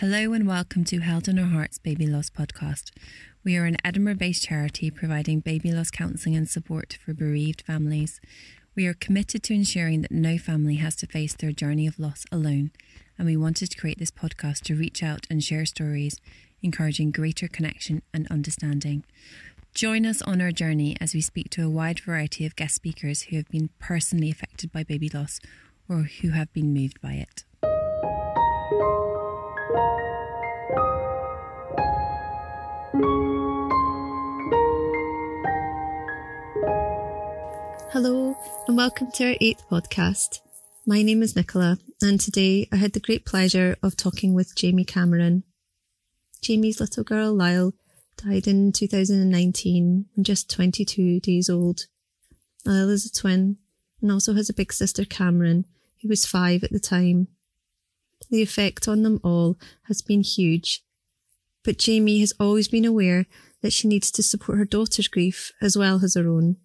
Hello and welcome to Held in Our Hearts Baby Loss Podcast. We are an Edinburgh based charity providing baby loss counselling and support for bereaved families. We are committed to ensuring that no family has to face their journey of loss alone, and we wanted to create this podcast to reach out and share stories, encouraging greater connection and understanding. Join us on our journey as we speak to a wide variety of guest speakers who have been personally affected by baby loss or who have been moved by it. Hello, and welcome to our eighth podcast. My name is Nicola, and today I had the great pleasure of talking with Jamie Cameron. Jamie's little girl, Lyle, died in 2019 when just 22 days old. Lyle is a twin and also has a big sister, Cameron, who was five at the time. The effect on them all has been huge, but Jamie has always been aware that she needs to support her daughter's grief as well as her own.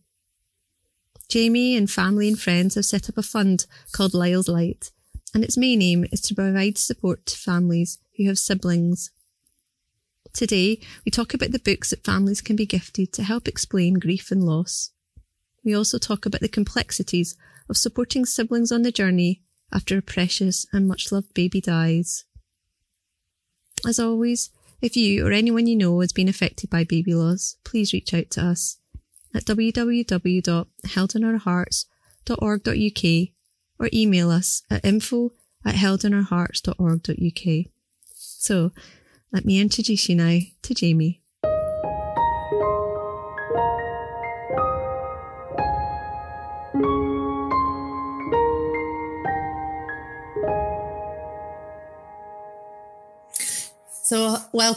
Jamie and family and friends have set up a fund called Lyle's Light, and its main aim is to provide support to families who have siblings. Today, we talk about the books that families can be gifted to help explain grief and loss. We also talk about the complexities of supporting siblings on the journey after a precious and much loved baby dies. As always, if you or anyone you know has been affected by baby loss, please reach out to us at www.heldinourhearts.org.uk or email us at info at heldinourhearts.org.uk. So, let me introduce you now to Jamie.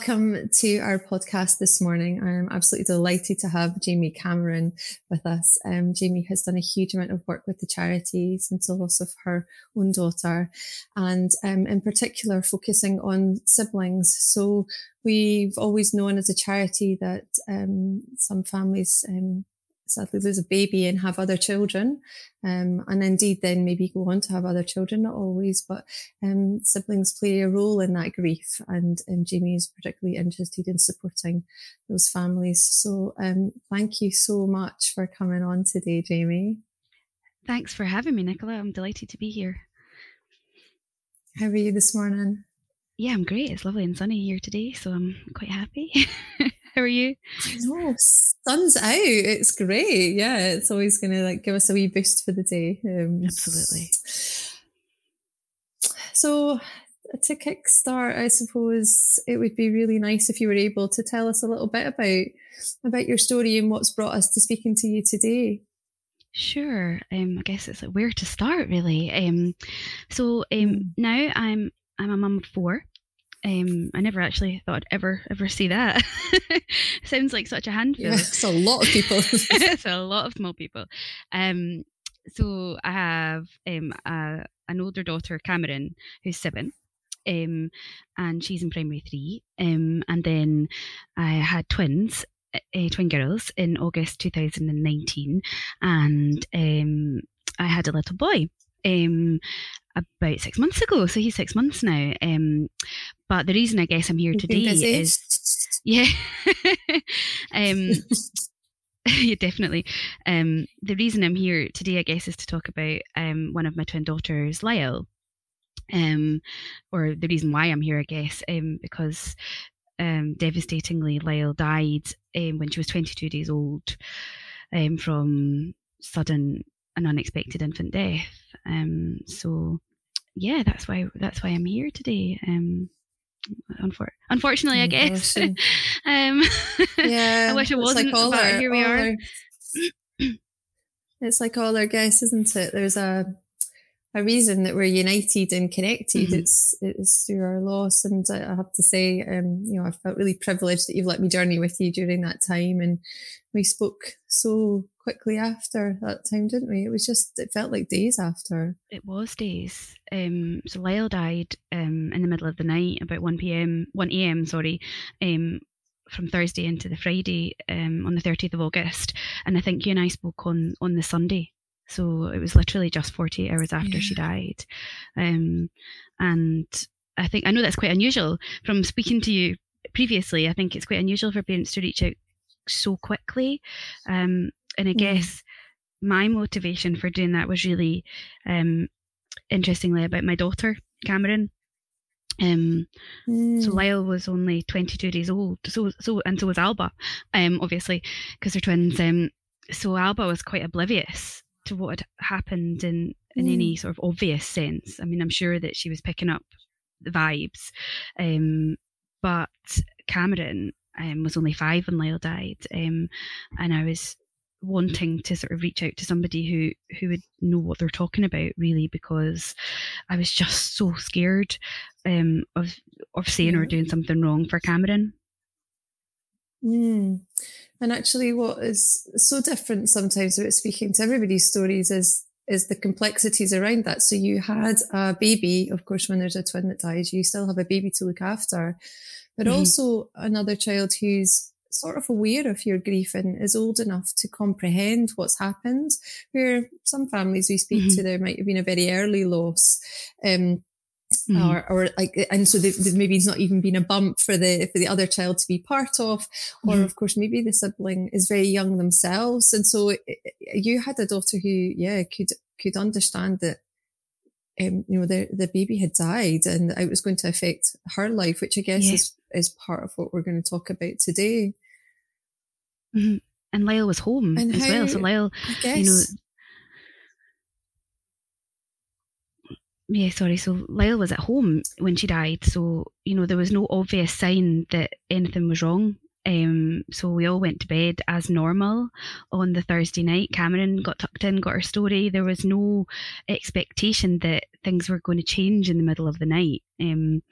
Welcome to our podcast this morning. I'm absolutely delighted to have Jamie Cameron with us. Um, Jamie has done a huge amount of work with the charity since the loss of her own daughter, and um, in particular, focusing on siblings. So, we've always known as a charity that um, some families um, sadly lose a baby and have other children. Um, and indeed then maybe go on to have other children, not always, but um, siblings play a role in that grief. And um, Jamie is particularly interested in supporting those families. So um, thank you so much for coming on today, Jamie. Thanks for having me, Nicola. I'm delighted to be here. How are you this morning? Yeah, I'm great. It's lovely and sunny here today, so I'm quite happy. How are you? I know, sun's out. It's great. Yeah, it's always going to like give us a wee boost for the day. Um, Absolutely. So, to kickstart, I suppose it would be really nice if you were able to tell us a little bit about about your story and what's brought us to speaking to you today. Sure. Um, I guess it's like where to start, really. Um, so um, mm. now I'm I'm a mum of four. Um, I never actually thought I'd ever ever see that. Sounds like such a handful. Yeah, it's a lot of people. it's a lot of small people. Um, so I have um, a, an older daughter, Cameron, who's seven. Um, and she's in primary three. Um, and then I had twins, uh, twin girls, in August 2019, and um, I had a little boy. Um, about six months ago. So he's six months now. Um, but the reason I guess I'm here today is yeah, um, yeah, definitely. Um, the reason I'm here today, I guess, is to talk about um, one of my twin daughters, Lyle. Um, or the reason why I'm here, I guess, um, because um, devastatingly, Lyle died um, when she was 22 days old um, from sudden and unexpected infant death. Um, so yeah, that's why that's why I'm here today. Um, unfor- unfortunately, I guess. um, yeah, I wish it wasn't, like but our, here we are. Our, it's like all our guests, isn't it? There's a a reason that we're united and connected. Mm-hmm. It's it's through our loss, and I have to say, um, you know, I felt really privileged that you've let me journey with you during that time, and we spoke so quickly after that time, didn't we? It was just it felt like days after. It was days. Um, so Lyle died um in the middle of the night, about one p.m., one a.m. Sorry, um, from Thursday into the Friday um, on the 30th of August. And I think you and I spoke on on the Sunday so it was literally just 48 hours after yeah. she died. Um, and I think I know that's quite unusual from speaking to you previously. I think it's quite unusual for parents to reach out so quickly. Um, and I mm. guess my motivation for doing that was really, um, interestingly, about my daughter, Cameron. Um, mm. so Lyle was only 22 days old. So, so, and so was Alba, um, obviously, because they're twins. Um, so Alba was quite oblivious to what had happened in, in mm. any sort of obvious sense. I mean, I'm sure that she was picking up the vibes. Um, but Cameron um, was only five when Lyle died, um, and I was wanting to sort of reach out to somebody who who would know what they're talking about really because I was just so scared um, of of saying or doing something wrong for Cameron. Mm. And actually, what is so different sometimes about speaking to everybody's stories is is the complexities around that. So you had a baby, of course, when there's a twin that dies, you still have a baby to look after, but mm-hmm. also another child who's sort of aware of your grief and is old enough to comprehend what's happened. Where some families we speak mm-hmm. to, there might have been a very early loss. Um, Mm-hmm. Or, or like, and so there, maybe it's not even been a bump for the for the other child to be part of, or mm-hmm. of course maybe the sibling is very young themselves, and so it, you had a daughter who, yeah, could could understand that um, you know, the, the baby had died and it was going to affect her life, which I guess yeah. is, is part of what we're going to talk about today. Mm-hmm. And Lyle was home and as how, well. So Lyle, you know, yeah, sorry. So Lyle was at home when she died. So, you know, there was no obvious sign that anything was wrong. Um, so we all went to bed as normal on the Thursday night. Cameron got tucked in, got her story. There was no expectation that things were going to change in the middle of the night. Um,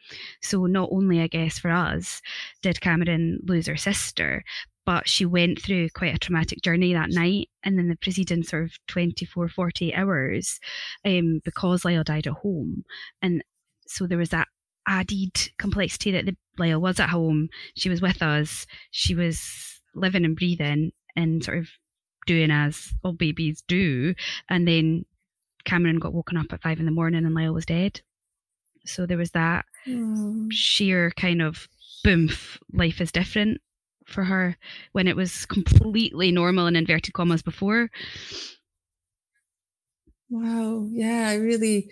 so not only, I guess, for us, did Cameron lose her sister, but she went through quite a traumatic journey that night. And then the preceding sort of 24, 48 hours, um, because Lyle died at home. And so there was that added complexity that the Lyle was at home. She was with us. She was living and breathing and sort of doing as all babies do. And then Cameron got woken up at five in the morning and Lyle was dead. So there was that mm. sheer kind of boom, life is different for her when it was completely normal and inverted commas before. Wow. Yeah, I really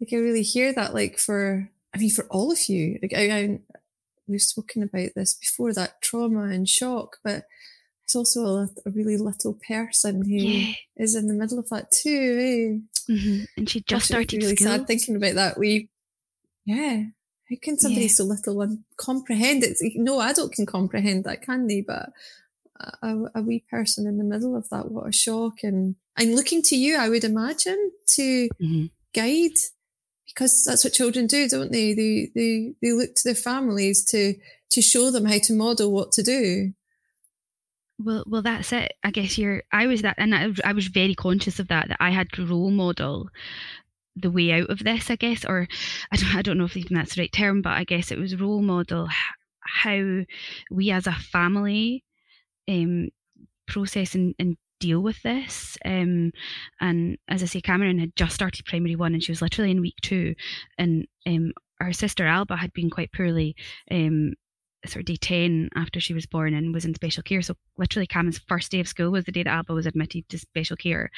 like I really hear that like for I mean, for all of you, like I, I, we've spoken about this before, that trauma and shock, but it's also a, a really little person who yeah. is in the middle of that too. Eh? Mm-hmm. And she just Gosh, started really school. sad thinking about that. We, yeah, how can somebody yeah. so little and comprehend it? No adult can comprehend that, can they? But a, a, wee person in the middle of that, what a shock! And I'm looking to you, I would imagine, to mm-hmm. guide because that's what children do, don't they? They they they look to their families to to show them how to model what to do. Well, well, that's it. I guess you're. I was that, and I, I was very conscious of that. That I had to role model the way out of this. I guess, or I don't, I don't know if even that's the right term, but I guess it was role model how we as a family um, process and, and deal with this. Um, and as I say, Cameron had just started primary one and she was literally in week two. And um, our sister Alba had been quite poorly um, sort of day 10 after she was born and was in special care. So literally Cameron's first day of school was the day that Alba was admitted to special care.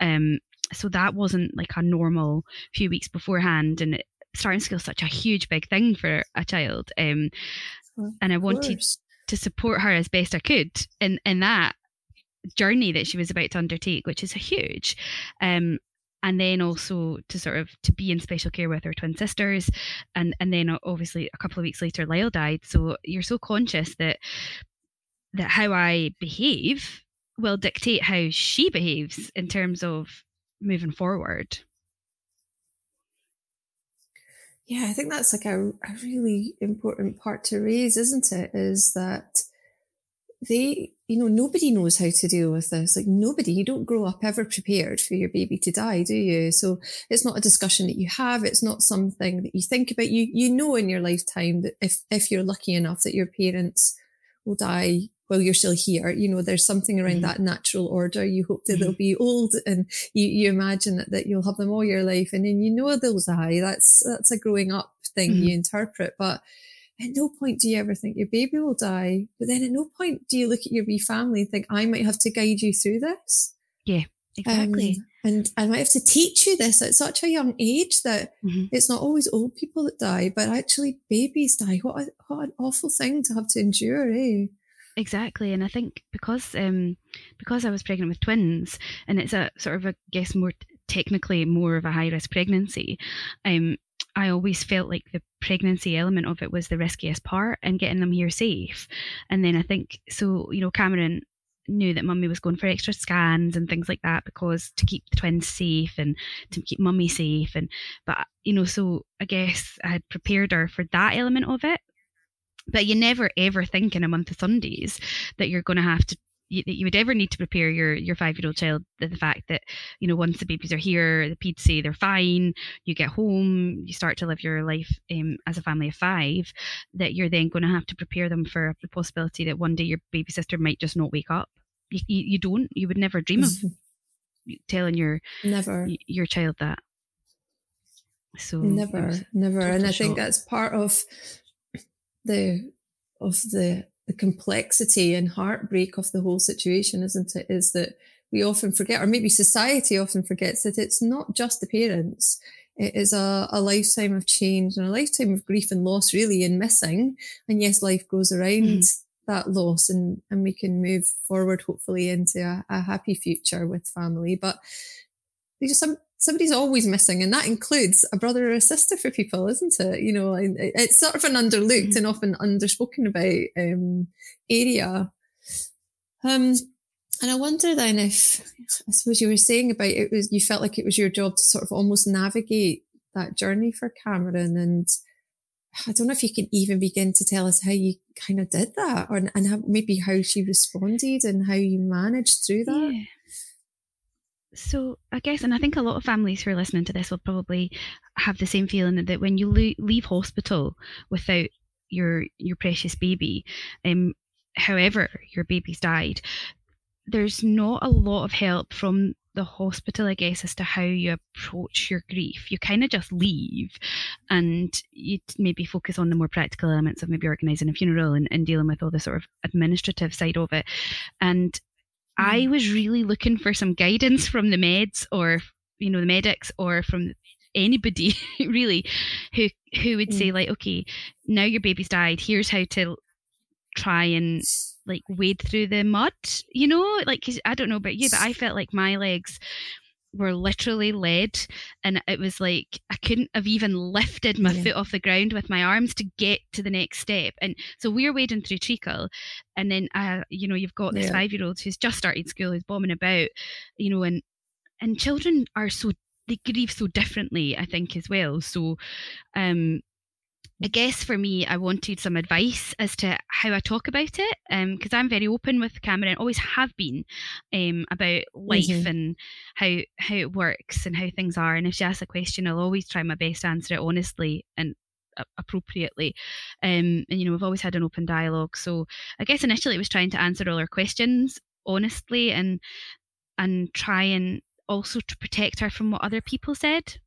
Um, so that wasn't like a normal few weeks beforehand. And it, starting school is such a huge big thing for a child. Um, and I wanted to support her as best I could in, in that journey that she was about to undertake, which is a huge. Um, and then also to sort of to be in special care with her twin sisters and and then obviously a couple of weeks later Lyle died so you're so conscious that that how I behave will dictate how she behaves in terms of moving forward yeah I think that's like a, a really important part to raise isn't it is that they, you know, nobody knows how to deal with this. Like nobody, you don't grow up ever prepared for your baby to die, do you? So it's not a discussion that you have. It's not something that you think about. You, you know, in your lifetime that if, if you're lucky enough that your parents will die while you're still here. You know, there's something around mm-hmm. that natural order. You hope that mm-hmm. they'll be old and you, you imagine that, that you'll have them all your life. And then you know they'll die. That's, that's a growing up thing mm-hmm. you interpret. But at no point do you ever think your baby will die. But then at no point do you look at your wee family and think, I might have to guide you through this. Yeah, exactly. Um, and I might have to teach you this at such a young age that mm-hmm. it's not always old people that die, but actually babies die. What, a, what an awful thing to have to endure, eh? Exactly, and I think because um, because I was pregnant with twins, and it's a sort of a guess more technically more of a high risk pregnancy. Um, I always felt like the pregnancy element of it was the riskiest part and getting them here safe. And then I think so, you know, Cameron knew that mummy was going for extra scans and things like that because to keep the twins safe and to keep mummy safe and but you know so i guess i had prepared her for that element of it but you never ever think in a month of sundays that you're going to have to you, that you would ever need to prepare your your five year old child that the fact that you know once the babies are here the peds say they're fine you get home you start to live your life um, as a family of five that you're then going to have to prepare them for the possibility that one day your baby sister might just not wake up. You, you, you don't you would never dream of mm-hmm. telling your never. your child that. So never never and i think that's part of the of the the complexity and heartbreak of the whole situation, isn't it? Is that we often forget, or maybe society often forgets that it's not just the parents. It is a, a lifetime of change and a lifetime of grief and loss, really, and missing. And yes, life goes around mm. that loss and, and we can move forward, hopefully, into a, a happy future with family. But there's some, somebody's always missing and that includes a brother or a sister for people isn't it? You know it's sort of an underlooked mm-hmm. and often underspoken about um, area. Um, and i wonder then if i suppose you were saying about it was you felt like it was your job to sort of almost navigate that journey for cameron and i don't know if you can even begin to tell us how you kind of did that or and how, maybe how she responded and how you managed through that. Yeah so I guess, and I think a lot of families who are listening to this will probably have the same feeling that when you leave hospital without your your precious baby, um, however your baby's died, there's not a lot of help from the hospital, I guess, as to how you approach your grief. You kind of just leave and you maybe focus on the more practical elements of maybe organising a funeral and, and dealing with all the sort of administrative side of it. And I mm. was really looking for some guidance from the meds or you know the medics or from anybody really who who would say mm. like okay now your baby's died here's how to try and like wade through the mud you know like i don't know about you but i felt like my legs were literally lead and it was like I couldn't have even lifted my yeah. foot off the ground with my arms to get to the next step and so we're wading through treacle and then uh you know you've got this yeah. five year old who's just started school who's bombing about you know and and children are so they grieve so differently i think as well so um I guess for me, I wanted some advice as to how I talk about it, because um, I'm very open with Cameron, always have been, um, about life mm-hmm. and how how it works and how things are. And if she asks a question, I'll always try my best to answer it honestly and appropriately. Um, and you know, we've always had an open dialogue. So I guess initially it was trying to answer all her questions honestly and and try and also to protect her from what other people said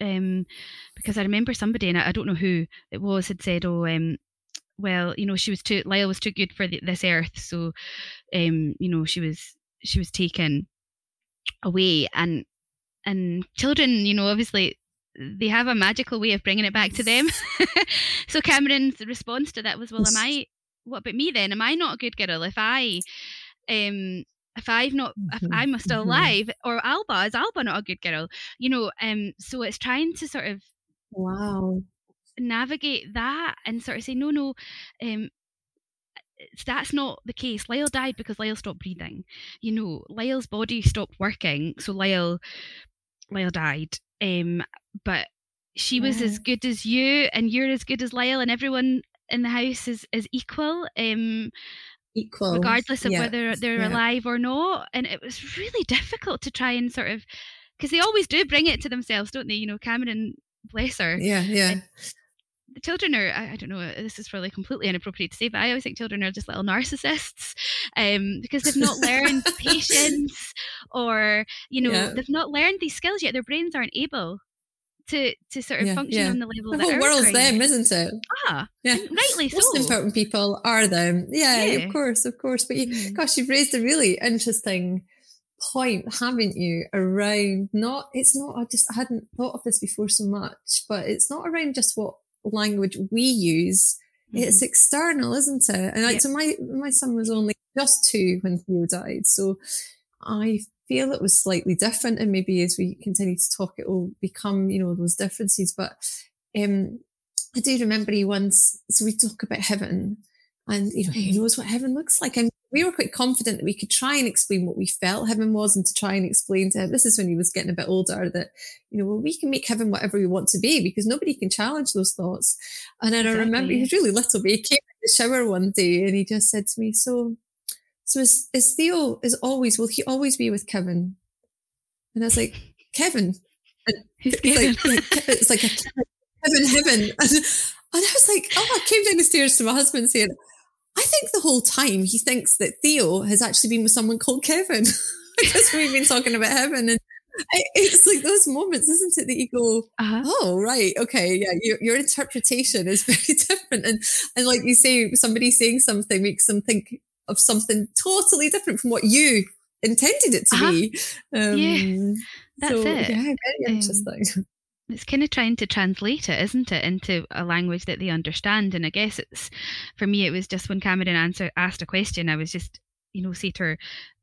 um, because I remember somebody, and I, I, don't know who it was, had said, "Oh, um, well, you know, she was too Lyle was too good for the, this earth, so, um, you know, she was she was taken away." And and children, you know, obviously they have a magical way of bringing it back to them. so Cameron's response to that was, "Well, am I? What about me then? Am I not a good girl if I?" Um, if I've not, if mm-hmm, I'm still mm-hmm. alive, or Alba is Alba not a good girl? You know, um, so it's trying to sort of wow navigate that and sort of say no, no, um, that's not the case. Lyle died because Lyle stopped breathing. You know, Lyle's body stopped working, so Lyle, Lyle died. Um, but she was yeah. as good as you, and you're as good as Lyle, and everyone in the house is is equal. Um, equal regardless of yeah. whether they're yeah. alive or not and it was really difficult to try and sort of because they always do bring it to themselves don't they you know cameron bless her yeah yeah the children are I, I, don't know this is probably completely inappropriate to say but i always think children are just little narcissists um, because they've not learned patience or you know yeah. they've not learned these skills yet their brains aren't able to to sort of yeah, function yeah. on the level of the that whole world's them isn't it ah yeah rightly so most important people are them yeah, of course of course but you, mm. gosh you've raised a really interesting point, haven't you, around not, it's not, I just I hadn't thought of this before so much, but it's not around just what language we use. Mm-hmm. It's external, isn't it? And like, so my, my son was only just two when Theo died. So I feel it was slightly different. And maybe as we continue to talk, it will become, you know, those differences. But, um, I do remember he once, so we talk about heaven and, you know, he mm-hmm. knows what heaven looks like. And we were quite confident that we could try and explain what we felt heaven was and to try and explain to him. This is when he was getting a bit older that, you know, well, we can make heaven whatever we want to be because nobody can challenge those thoughts. And then exactly. I remember he was really little, but he came in the shower one day and he just said to me, so, so is, is Theo is always, will he always be with Kevin? And I was like, Kevin. And he's like, it's like a Kevin heaven. And, and I was like, oh, I came down the stairs to my husband saying, I think the whole time he thinks that Theo has actually been with someone called Kevin because we've been talking about heaven and it's like those moments, isn't it, that you go, uh-huh. oh, right, okay, yeah, your, your interpretation is very different. And, and like you say, somebody saying something makes them think of something totally different from what you intended it to uh-huh. be. Um, yeah, that's so, it. Yeah, very um, interesting it's kind of trying to translate it, isn't it, into a language that they understand. And I guess it's for me, it was just when Cameron answer, asked a question, I was just, you know, say to her,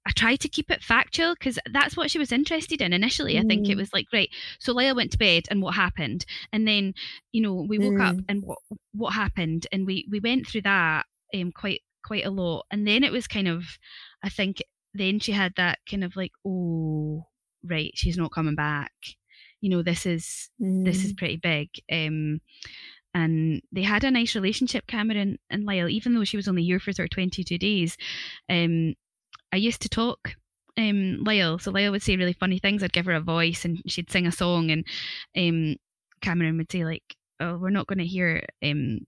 I tried to keep it factual because that's what she was interested in initially. Mm. I think it mm. was like, right, so Leia went to bed and what happened? And then, you know, we woke mm. up and what what happened? And we we went through that um quite quite a lot. And then it was kind of I think then she had that kind of like, oh, right, she's not coming back you know this is mm. this is mm. pretty big um and they had a nice relationship cameron and lyle even though she was only here for sort of 22 days um i used to talk um lyle so lyle would say really funny things i'd give her a voice and she'd sing a song and um cameron would say like oh we're not going to hear um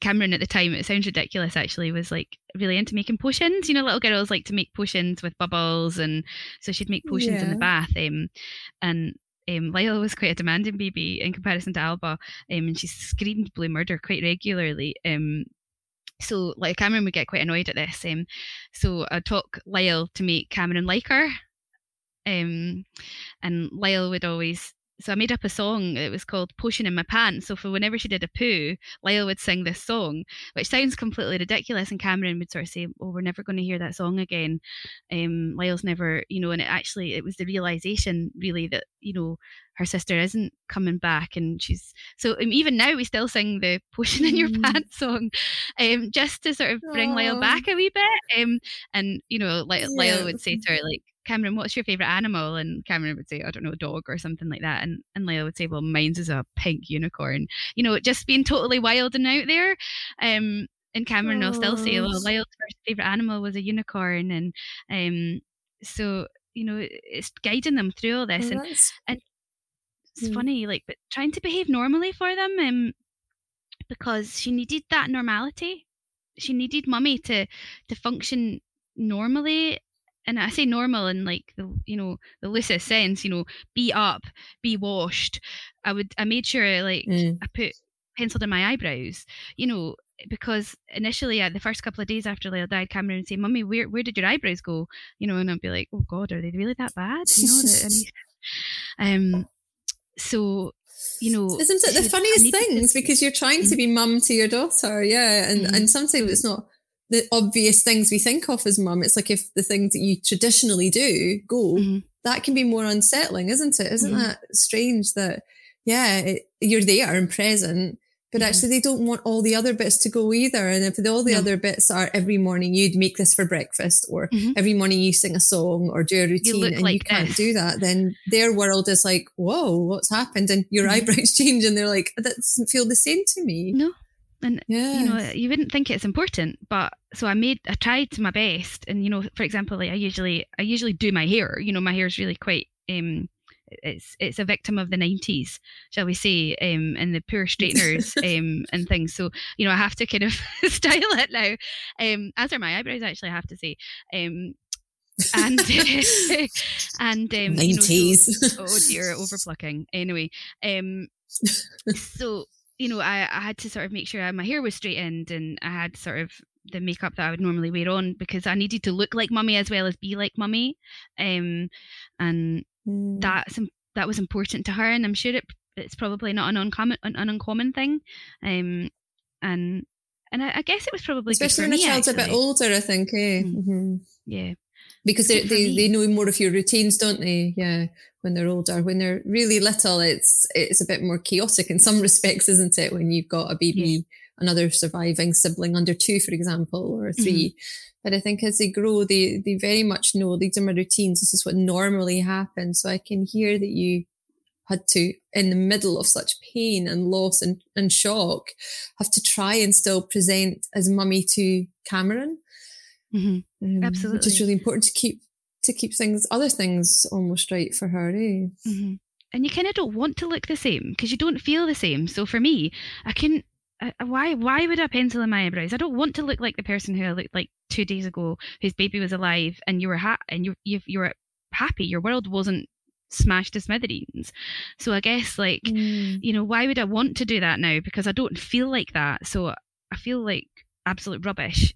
Cameron at the time, it sounds ridiculous actually, was like really into making potions. You know, little girls like to make potions with bubbles, and so she'd make potions yeah. in the bath. Um, and um, Lila was quite a demanding baby in comparison to Alba, um, and she screamed blue murder quite regularly. Um, so like Cameron would get quite annoyed at this. Um, so I'd talk Lyle to make Cameron like her. Um, and Lyle would always so I made up a song. It was called "Potion in My Pants." So for whenever she did a poo, Lyle would sing this song, which sounds completely ridiculous. And Cameron would sort of say, "Oh, we're never going to hear that song again." Um, Lyle's never, you know. And it actually, it was the realization really that you know her sister isn't coming back, and she's so um, even now we still sing the "Potion in Your mm. Pants" song, um, just to sort of bring Aww. Lyle back a wee bit. Um, and you know, like yeah. Lyle would say to her like Cameron, what's your favorite animal? And Cameron would say, I don't know, a dog or something like that. And and Leia would say, well, mine's is a pink unicorn. You know, just being totally wild and out there. Um, and Cameron oh. will still say, well, Leia's first favorite animal was a unicorn, and um, so you know, it's guiding them through all this, and and it's mm. funny, like, but trying to behave normally for them, um, because she needed that normality. She needed mummy to to function normally and I say normal in like the you know the loosest sense, you know, be up, be washed. I would I made sure like mm. I put penciled in my eyebrows, you know, because initially uh, the first couple of days after Leila died, Cameron would say, "Mummy, where where did your eyebrows go?" You know, and I'd be like, "Oh God, are they really that bad?" You know, that, um, so you know, isn't it the funniest things because you're trying to mm. be mum to your daughter, yeah, and mm and sometimes it's not the obvious things we think of as mum. It's like if the things that you traditionally do go, mm-hmm. that can be more unsettling, isn't it? Isn't mm-hmm. that strange that, yeah, it, you're there and present, but mm-hmm. actually they don't want all the other bits to go either. And if all the no. other bits are every morning you'd make this for breakfast or mm-hmm. every morning you sing a song or do a routine you and like you can't this. do that, then their world is like, whoa, what's happened? And your mm-hmm. eyebrows change and they're like, that doesn't feel the same to me. No, and yes. you know you wouldn't think it's important but so i made i tried my best. And you know for example like i usually i usually do my hair. You know my hair is really quite um it's it's a victim of the 90s shall we say um and the poor straighteners um and things. So you know i have to kind of style it now. Um as are my eyebrows actually i have to say. Um and and um 90s you know, so, oh dear overplucking anyway um so you know I, I had to sort of make sure my hair was straightened and i had sort of the makeup that I would normally wear on because I needed to look like mummy as well as be like mummy. Um, and mm. that's that was important to her, and I'm sure it, it's probably not an uncommon an, an uncommon thing. Um, and and I, I, guess it was probably especially when a child's actually. a bit older. I think, eh? Mm. Mm-hmm. Yeah, because they, they, they know more of your routines, don't they? Yeah, when they're older. When they're really little, it's it's a bit more chaotic in some respects, isn't it? When you've got a baby. Yeah another surviving sibling under two, for example, or 3 mm-hmm. But I think as they grow, they, they very much know these are my routines. This is what normally happens. So I can hear that you had to, in the middle of such pain and loss and, and shock, have to try and still present as mummy to Cameron. Mm-hmm. Um, Absolutely. Which is really important to keep, to keep things, other things almost right for her, eh? Mm-hmm and you kind of don't want to look the same because you don't feel the same. So for me, I can uh, why why would I pencil in my eyebrows? I don't want to look like the person who I looked like two days ago, whose baby was alive, and you were ha- and you you you were happy. Your world wasn't smashed to smithereens. So I guess like mm. you know why would I want to do that now? Because I don't feel like that. So I feel like absolute rubbish.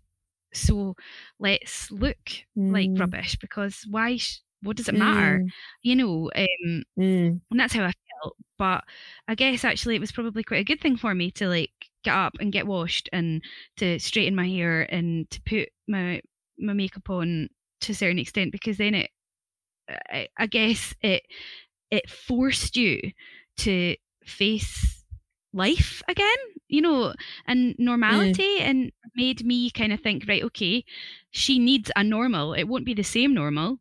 So let's look mm. like rubbish because why? Sh- what does it matter? Mm. You know, um, mm. and that's how I felt. But I guess actually it was probably quite a good thing for me to like get up and get washed and to straighten my hair and to put my my makeup on to a certain extent because then it I, I guess it it forced you to face life again you know and normality mm. and made me kind of think right okay she needs a normal it won't be the same normal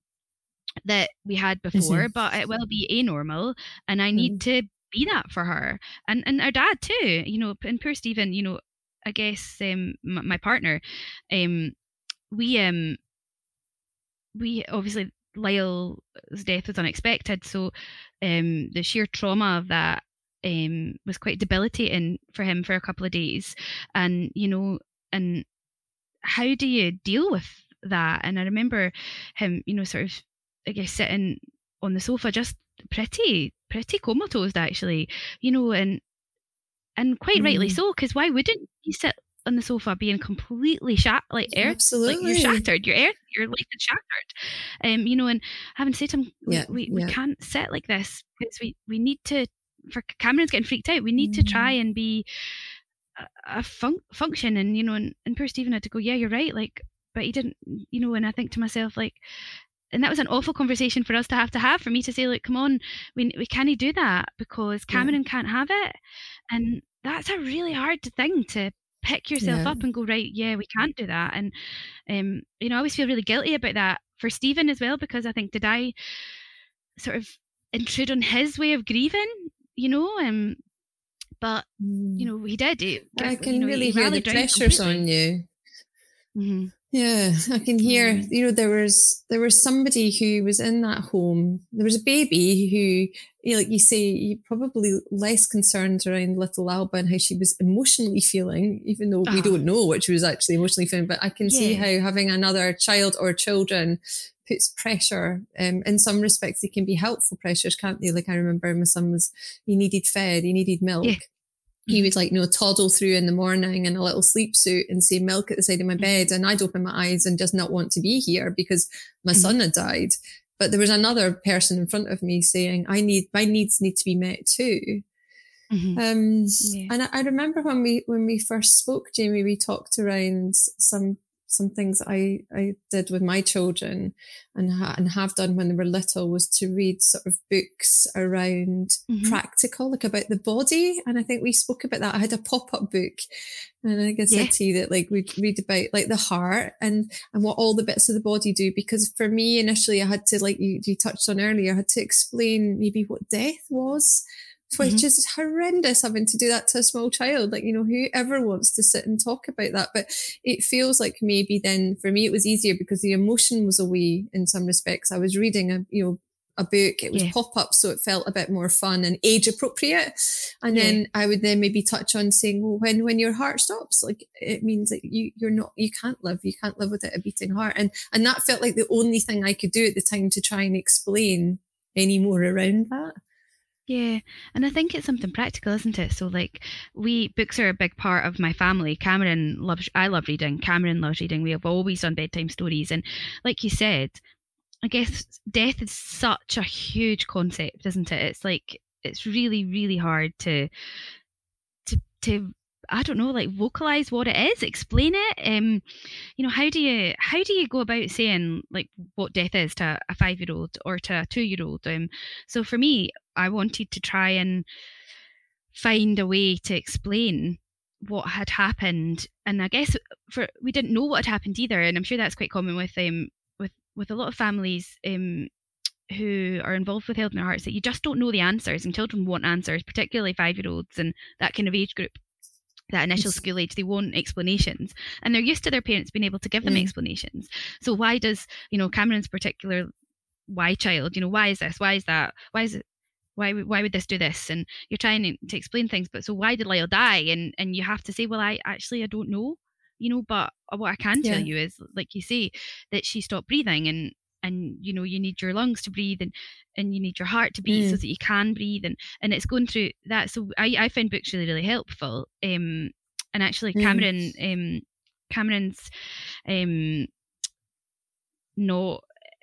that we had before mm-hmm. but it will be a normal and i need mm. to be that for her and and our dad too you know and poor stephen you know i guess um my partner um we um we obviously Lyle's death was unexpected so um the sheer trauma of that um was quite debilitating for him for a couple of days and you know and how do you deal with that and i remember him you know sort of i guess sitting on the sofa just pretty pretty comatose actually you know and and quite mm. rightly so because why wouldn't you sit on the sofa being completely shat like earth absolutely like you're shattered your earth your life is shattered um you know and having said to him yeah, we, we, yeah. we can't sit like this because we we need to for cameron's getting freaked out we need to try mm. and be a, a fun- function and you know and, and poor stephen had to go yeah you're right like but he didn't you know and i think to myself like and that was an awful conversation for us to have to have for me to say like come on we, we can't do that because cameron yeah. can't have it and that's a really hard thing to pick yourself yeah. up and go right yeah we can't do that and um you know i always feel really guilty about that for stephen as well because i think did i sort of intrude on his way of grieving you know um but you mm. know he did it, i can you know, really hear the pressures on you mm-hmm. Yeah, I can hear. Mm. You know, there was there was somebody who was in that home. There was a baby who, you know, like you say, you probably less concerned around little Alba and how she was emotionally feeling, even though we ah. don't know what she was actually emotionally feeling. But I can yeah. see how having another child or children puts pressure. Um, in some respects, they can be helpful pressures, can't they? Like I remember my son was, he needed fed, he needed milk. Yeah he would like, you know, toddle through in the morning in a little sleep suit and say milk at the side of my bed. And I'd open my eyes and just not want to be here because my mm-hmm. son had died. But there was another person in front of me saying, I need, my needs need to be met too. Mm-hmm. Um, yeah. and I, I, remember when we, when we first spoke, Jamie, we talked around some some things I, I did with my children and, ha- and have done when they were little was to read sort of books around mm-hmm. practical, like about the body. And I think we spoke about that. I had a pop up book and I think I said yeah. to you that like we'd read about like the heart and, and what all the bits of the body do. Because for me, initially I had to, like you, you touched on earlier, I had to explain maybe what death was which mm-hmm. is horrendous having to do that to a small child. Like, you know, whoever wants to sit and talk about that? But it feels like maybe then for me it was easier because the emotion was away in some respects. I was reading a, you know, a book. It was yeah. pop up, so it felt a bit more fun and age appropriate. And yeah. then I would then maybe touch on saying, well, when when your heart stops, like it means that you you're not you can't live, you can't live without a beating heart. And and that felt like the only thing I could do at the time to try and explain any more around that. Yeah, and I think it's something practical, isn't it? So like we books are a big part of my family. Cameron loves I love reading. Cameron loves reading. We have always done bedtime stories and like you said, I guess death is such a huge concept, isn't it? It's like it's really, really hard to to to I don't know, like vocalize what it is, explain it. Um, you know, how do you how do you go about saying like what death is to a five year old or to a two year old? Um, so for me, I wanted to try and find a way to explain what had happened, and I guess for we didn't know what had happened either, and I'm sure that's quite common with um with with a lot of families um, who are involved with Held in Their Hearts that you just don't know the answers, and children want answers, particularly five year olds and that kind of age group. That initial school age, they want explanations, and they're used to their parents being able to give them mm. explanations. So why does you know Cameron's particular why child? You know why is this? Why is that? Why is it? Why why would this do this? And you're trying to, explain things, but so why did Lyle die? And and you have to say, well, I actually I don't know you know but what i can yeah. tell you is like you say that she stopped breathing and and you know you need your lungs to breathe and and you need your heart to beat mm. so that you can breathe and and it's going through that so i i found books really really helpful um and actually mm. cameron um cameron's um no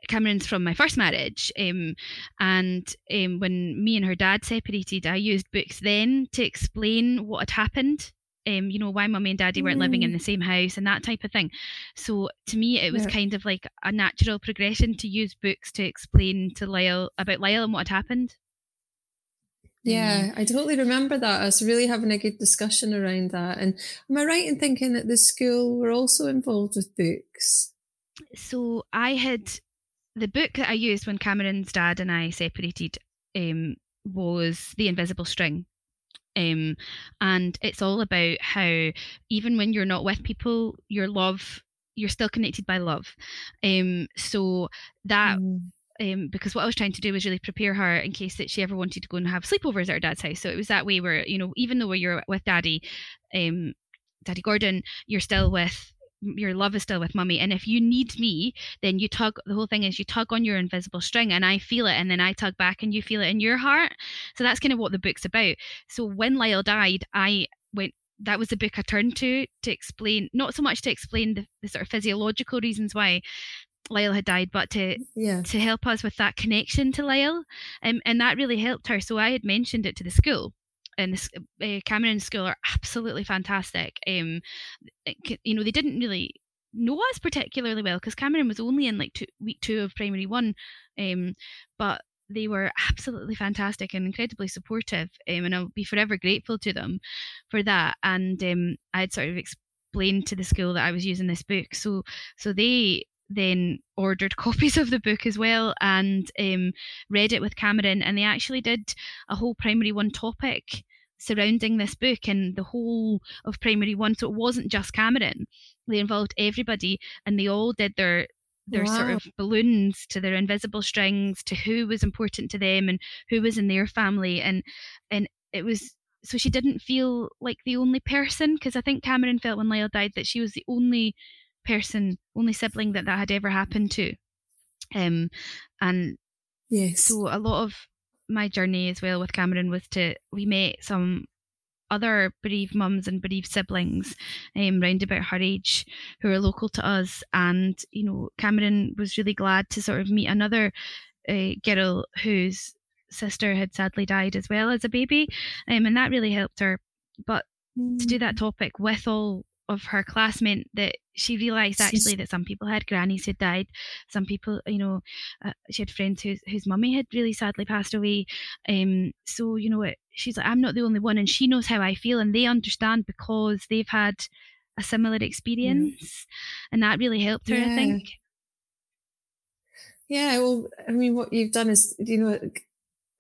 Cameron's from my first marriage, um, and um, when me and her dad separated, I used books then to explain what had happened um, you know, why mummy and daddy weren't mm. living in mm. the same house and that type of thing. So to me, it was yeah. kind of like a natural progression to use books to explain to Lyle about Lyle and what had happened. Yeah, I totally remember that. Us really having a good discussion around that. And am I right in thinking that the school were also involved with books? So I had the book that I used when Cameron's dad and I separated um, was The Invisible String um, and it's all about how even when you're not with people, your love, you're still connected by love. Um, so that. Mm. Um, because what I was trying to do was really prepare her in case that she ever wanted to go and have sleepovers at her dad's house. So it was that way where, you know, even though you're with daddy, um, Daddy Gordon, you're still with your love is still with mummy and if you need me then you tug the whole thing is you tug on your invisible string and i feel it and then i tug back and you feel it in your heart so that's kind of what the book's about so when lyle died i went that was the book i turned to to explain not so much to explain the, the sort of physiological reasons why Lyle had died, but to yeah. to help us with that connection to Lyle, um, and that really helped her. So I had mentioned it to the school, and uh, Cameron School are absolutely fantastic. Um, you know, they didn't really know us particularly well because Cameron was only in like two, week two of primary one, um, but they were absolutely fantastic and incredibly supportive, um, and I'll be forever grateful to them for that. And um, I had sort of explained to the school that I was using this book, so so they then ordered copies of the book as well and um, read it with Cameron. And they actually did a whole primary one topic surrounding this book and the whole of primary one. So it wasn't just Cameron; they involved everybody, and they all did their their wow. sort of balloons to their invisible strings to who was important to them and who was in their family and and it was so she didn't feel like the only person because I think Cameron felt when Lyle died that she was the only person, only sibling that that had ever happened to. Um, and yes, so a lot of my journey as well with Cameron was to we met some other bereaved mums and bereaved siblings um, round about her age who are local to us. And, you know, Cameron was really glad to sort of meet another uh, girl whose sister had sadly died as well as a baby. Um, and that really helped her. But mm. to do that mm. topic with all of her class meant that she realised actually that some people had grannies who died. Some people, you know, uh, she had friends whose whose mummy had really sadly passed away. Um, so you know, she's like, I'm not the only one, and she knows how I feel, and they understand because they've had a similar experience, yeah. and that really helped her. Yeah. I think. Yeah, well, I mean, what you've done is, you know,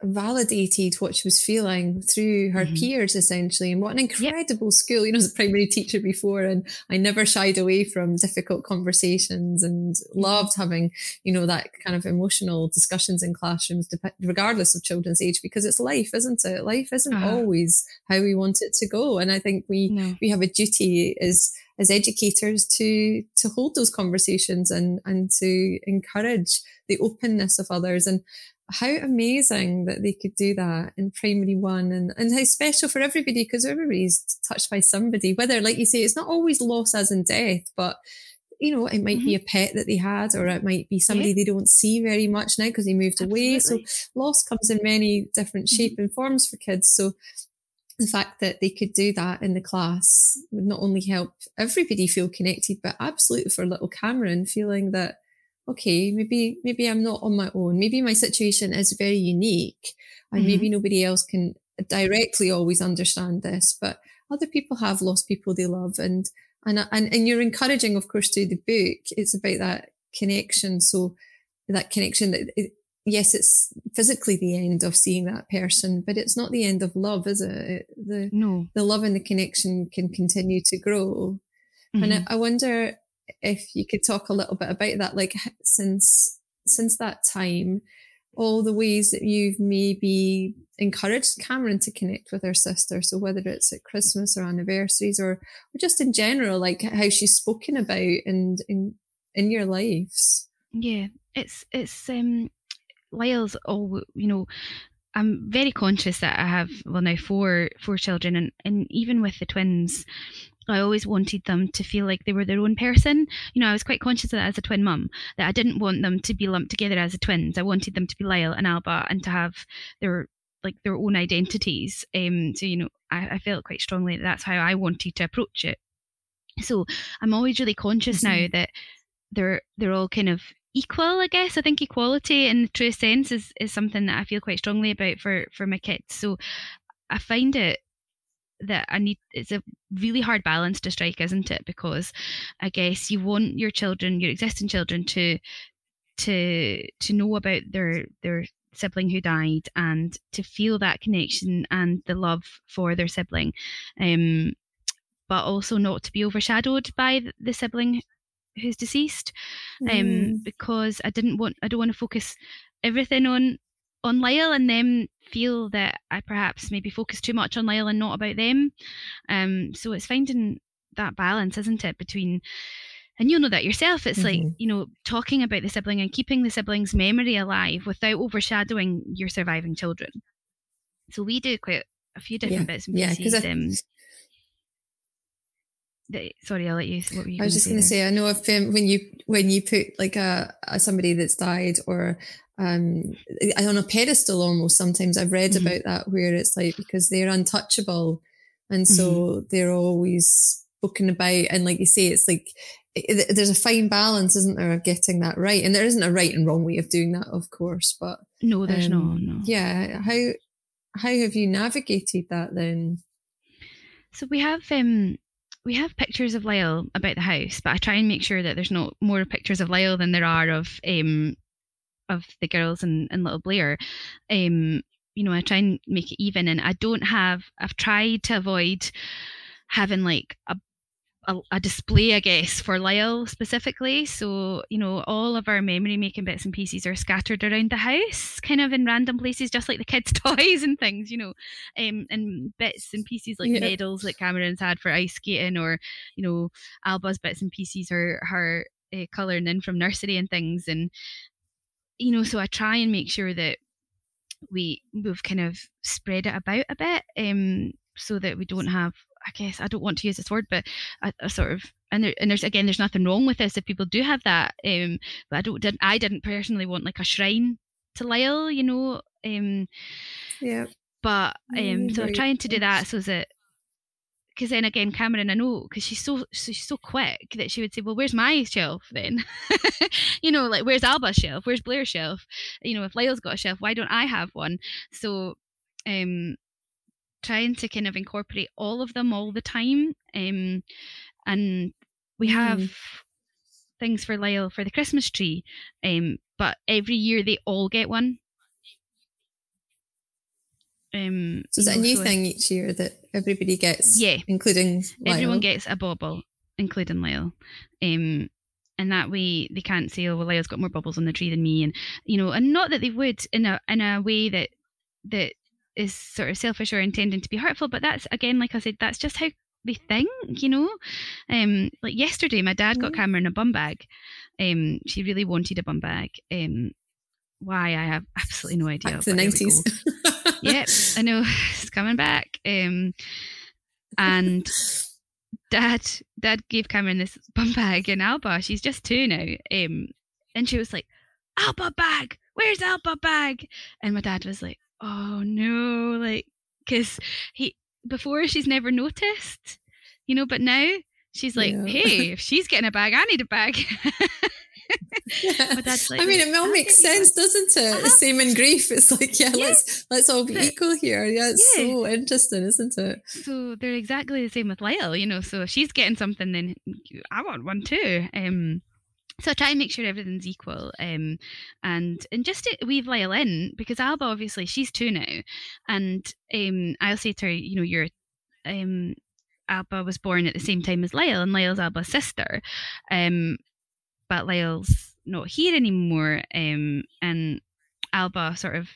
validated what she was feeling through her mm-hmm. peers essentially and what an incredible yep. school you know as a primary teacher before and i never shied away from difficult conversations and loved having you know that kind of emotional discussions in classrooms regardless of children's age because it's life isn't it life isn't uh-huh. always how we want it to go and i think we no. we have a duty as as educators to to hold those conversations and and to encourage the openness of others and how amazing that they could do that in primary one and, and how special for everybody because everybody's touched by somebody, whether, like you say, it's not always loss as in death, but you know, it might mm-hmm. be a pet that they had, or it might be somebody yeah. they don't see very much now because they moved Absolutely. away. So loss comes in many different mm-hmm. shape mm-hmm. and forms for kids. So the fact that they could do that in the class would not only help everybody feel connected, but absolutely for little Cameron feeling that okay, maybe, maybe I'm not on my own. Maybe my situation is very unique and mm-hmm. maybe nobody else can directly always understand this, but other people have lost people they love and, and, and, and you're encouraging, of course, through the book. It's about that connection. So that connection that it, yes, it's physically the end of seeing that person, but it's not the end of love, is it? The, no. the love and the connection can continue to grow. Mm-hmm. And I, I wonder if you could talk a little bit about that, like since since that time, all the ways that you've maybe encouraged Cameron to connect with her sister. So whether it's at Christmas or anniversaries or, or just in general, like how she's spoken about and in in your lives. Yeah, it's it's um Lyle's all you know I'm very conscious that I have well now four four children and and even with the twins I always wanted them to feel like they were their own person. You know, I was quite conscious of that as a twin mum, that I didn't want them to be lumped together as a twins. I wanted them to be Lyle and Alba and to have their like their own identities. Um, so you know, I, I felt quite strongly that that's how I wanted to approach it. So I'm always really conscious mm-hmm. now that they're they're all kind of equal i guess i think equality in the true sense is, is something that i feel quite strongly about for for my kids so i find it that I need it's a really hard balance to strike, isn't it? Because I guess you want your children, your existing children, to to to know about their their sibling who died and to feel that connection and the love for their sibling. Um but also not to be overshadowed by the sibling who's deceased. Um, mm. Because I didn't want I don't want to focus everything on on Lyle and them feel that I perhaps maybe focus too much on Lyle and not about them. Um, so it's finding that balance, isn't it, between and you'll know that yourself. It's mm-hmm. like, you know, talking about the sibling and keeping the sibling's memory alive without overshadowing your surviving children. So we do quite a few different yeah. bits and pieces. Yeah, um, sorry, I'll let you. What were you I was just going to say, I know if um, when you when you put like a, a somebody that's died or um, on a pedestal almost. Sometimes I've read mm-hmm. about that where it's like because they're untouchable, and so mm-hmm. they're always spoken about. And like you say, it's like it, there's a fine balance, isn't there, of getting that right? And there isn't a right and wrong way of doing that, of course. But no, there's um, no, no. Yeah, how how have you navigated that then? So we have um we have pictures of Lyle about the house, but I try and make sure that there's no more pictures of Lyle than there are of um of the girls and, and little Blair. Um, you know, I try and make it even, and I don't have. I've tried to avoid having like a a, a, display, I guess, for Lyle specifically. So, you know, all of our memory making bits and pieces are scattered around the house, kind of in random places, just like the kids' toys and things, you know, um, and bits and pieces like yeah. medals that Cameron's had for ice skating, or, you know, Alba's bits and pieces are her uh, colouring in from nursery and things. And you know, so I try and make sure that we we've kind of spread it about a bit, um, so that we don't have. I guess I don't want to use this word, but a, a sort of and there, and there's again there's nothing wrong with this if people do have that. Um, but I don't didn't I didn't personally want like a shrine to Lyle, you know. Um, yeah. But um, so I'm trying to do that so that because then again, Cameron, I know because she's so she's so quick that she would say, "Well, where's my shelf then?" you know, like where's Alba's shelf? Where's Blair's shelf? You know, if Lyle's got a shelf, why don't I have one? So, um, trying to kind of incorporate all of them all the time, um, and we have mm. things for Lyle for the Christmas tree, um, but every year they all get one Um, so is it a new thing each year that everybody gets? Yeah. including Everyone gets a bauble, including Lyle. Um, and that way they can't say, "Oh, well, Lyle's got more bubbles on the tree than me," and you know, and not that they would in a in a way that that is sort of selfish or intending to be hurtful, but that's again, like I said, that's just how they think, you know. Um, like yesterday, my dad got Mhm. Cameron a bum bag. Um, she really wanted a bum bag. Um, why I have absolutely no idea. Back to the but here we go nineties. yep, I know it's coming back. Um, and dad, dad gave Cameron this bum bag in Alba. She's just two now. Um, and she was like, "Alba bag, where's Alba bag?" And my dad was like, "Oh no!" Like, because he before she's never noticed, you know, but now she's like, Yeah. "Hey, if she's getting a bag, I need a bag." Dad's like, I mean, it all makes get you one." sense, doesn't it? Uh-huh. Same in grief. It's like, yeah, Yeah. let's let's all be But- equal here. Yeah, it's Yeah. so interesting, isn't it? so they're exactly the same with Lyle, you know. So if she's getting something, then I want one too. Um, so I try and make sure everything's equal. Um, and and just to weave Lyle in because Alba obviously she's two now, and um, I'll say to her, you know, you're, um, Alba was born at the same time as Lyle, and Lyle's Alba's sister, um, but Lyle's not here anymore. Um, and Alba sort of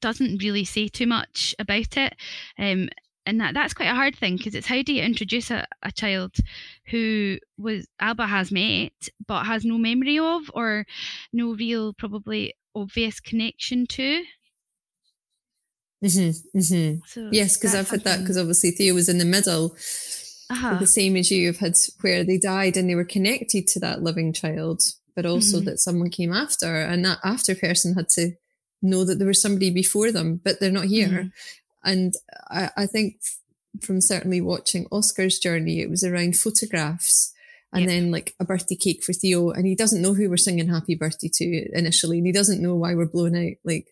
doesn't really say too much about it. Um, and that that's quite a hard thing because it's how do you introduce a, a child who was Alba has met but has no memory of or no real probably obvious connection to. Mm-hmm, mm-hmm. So Yes, because I've that's had that because obviously Theo was in the middle, Uh-huh. the same as you have had where they died and they were connected to that living child, but also Mhm. that someone came after and that after person had to know that there was somebody before them, but they're not here. And I, I think from certainly watching Oscar's journey, it was around photographs and Yep. then like a birthday cake for Theo. And he doesn't know who we're singing happy birthday to initially. And he doesn't know why we're blowing out like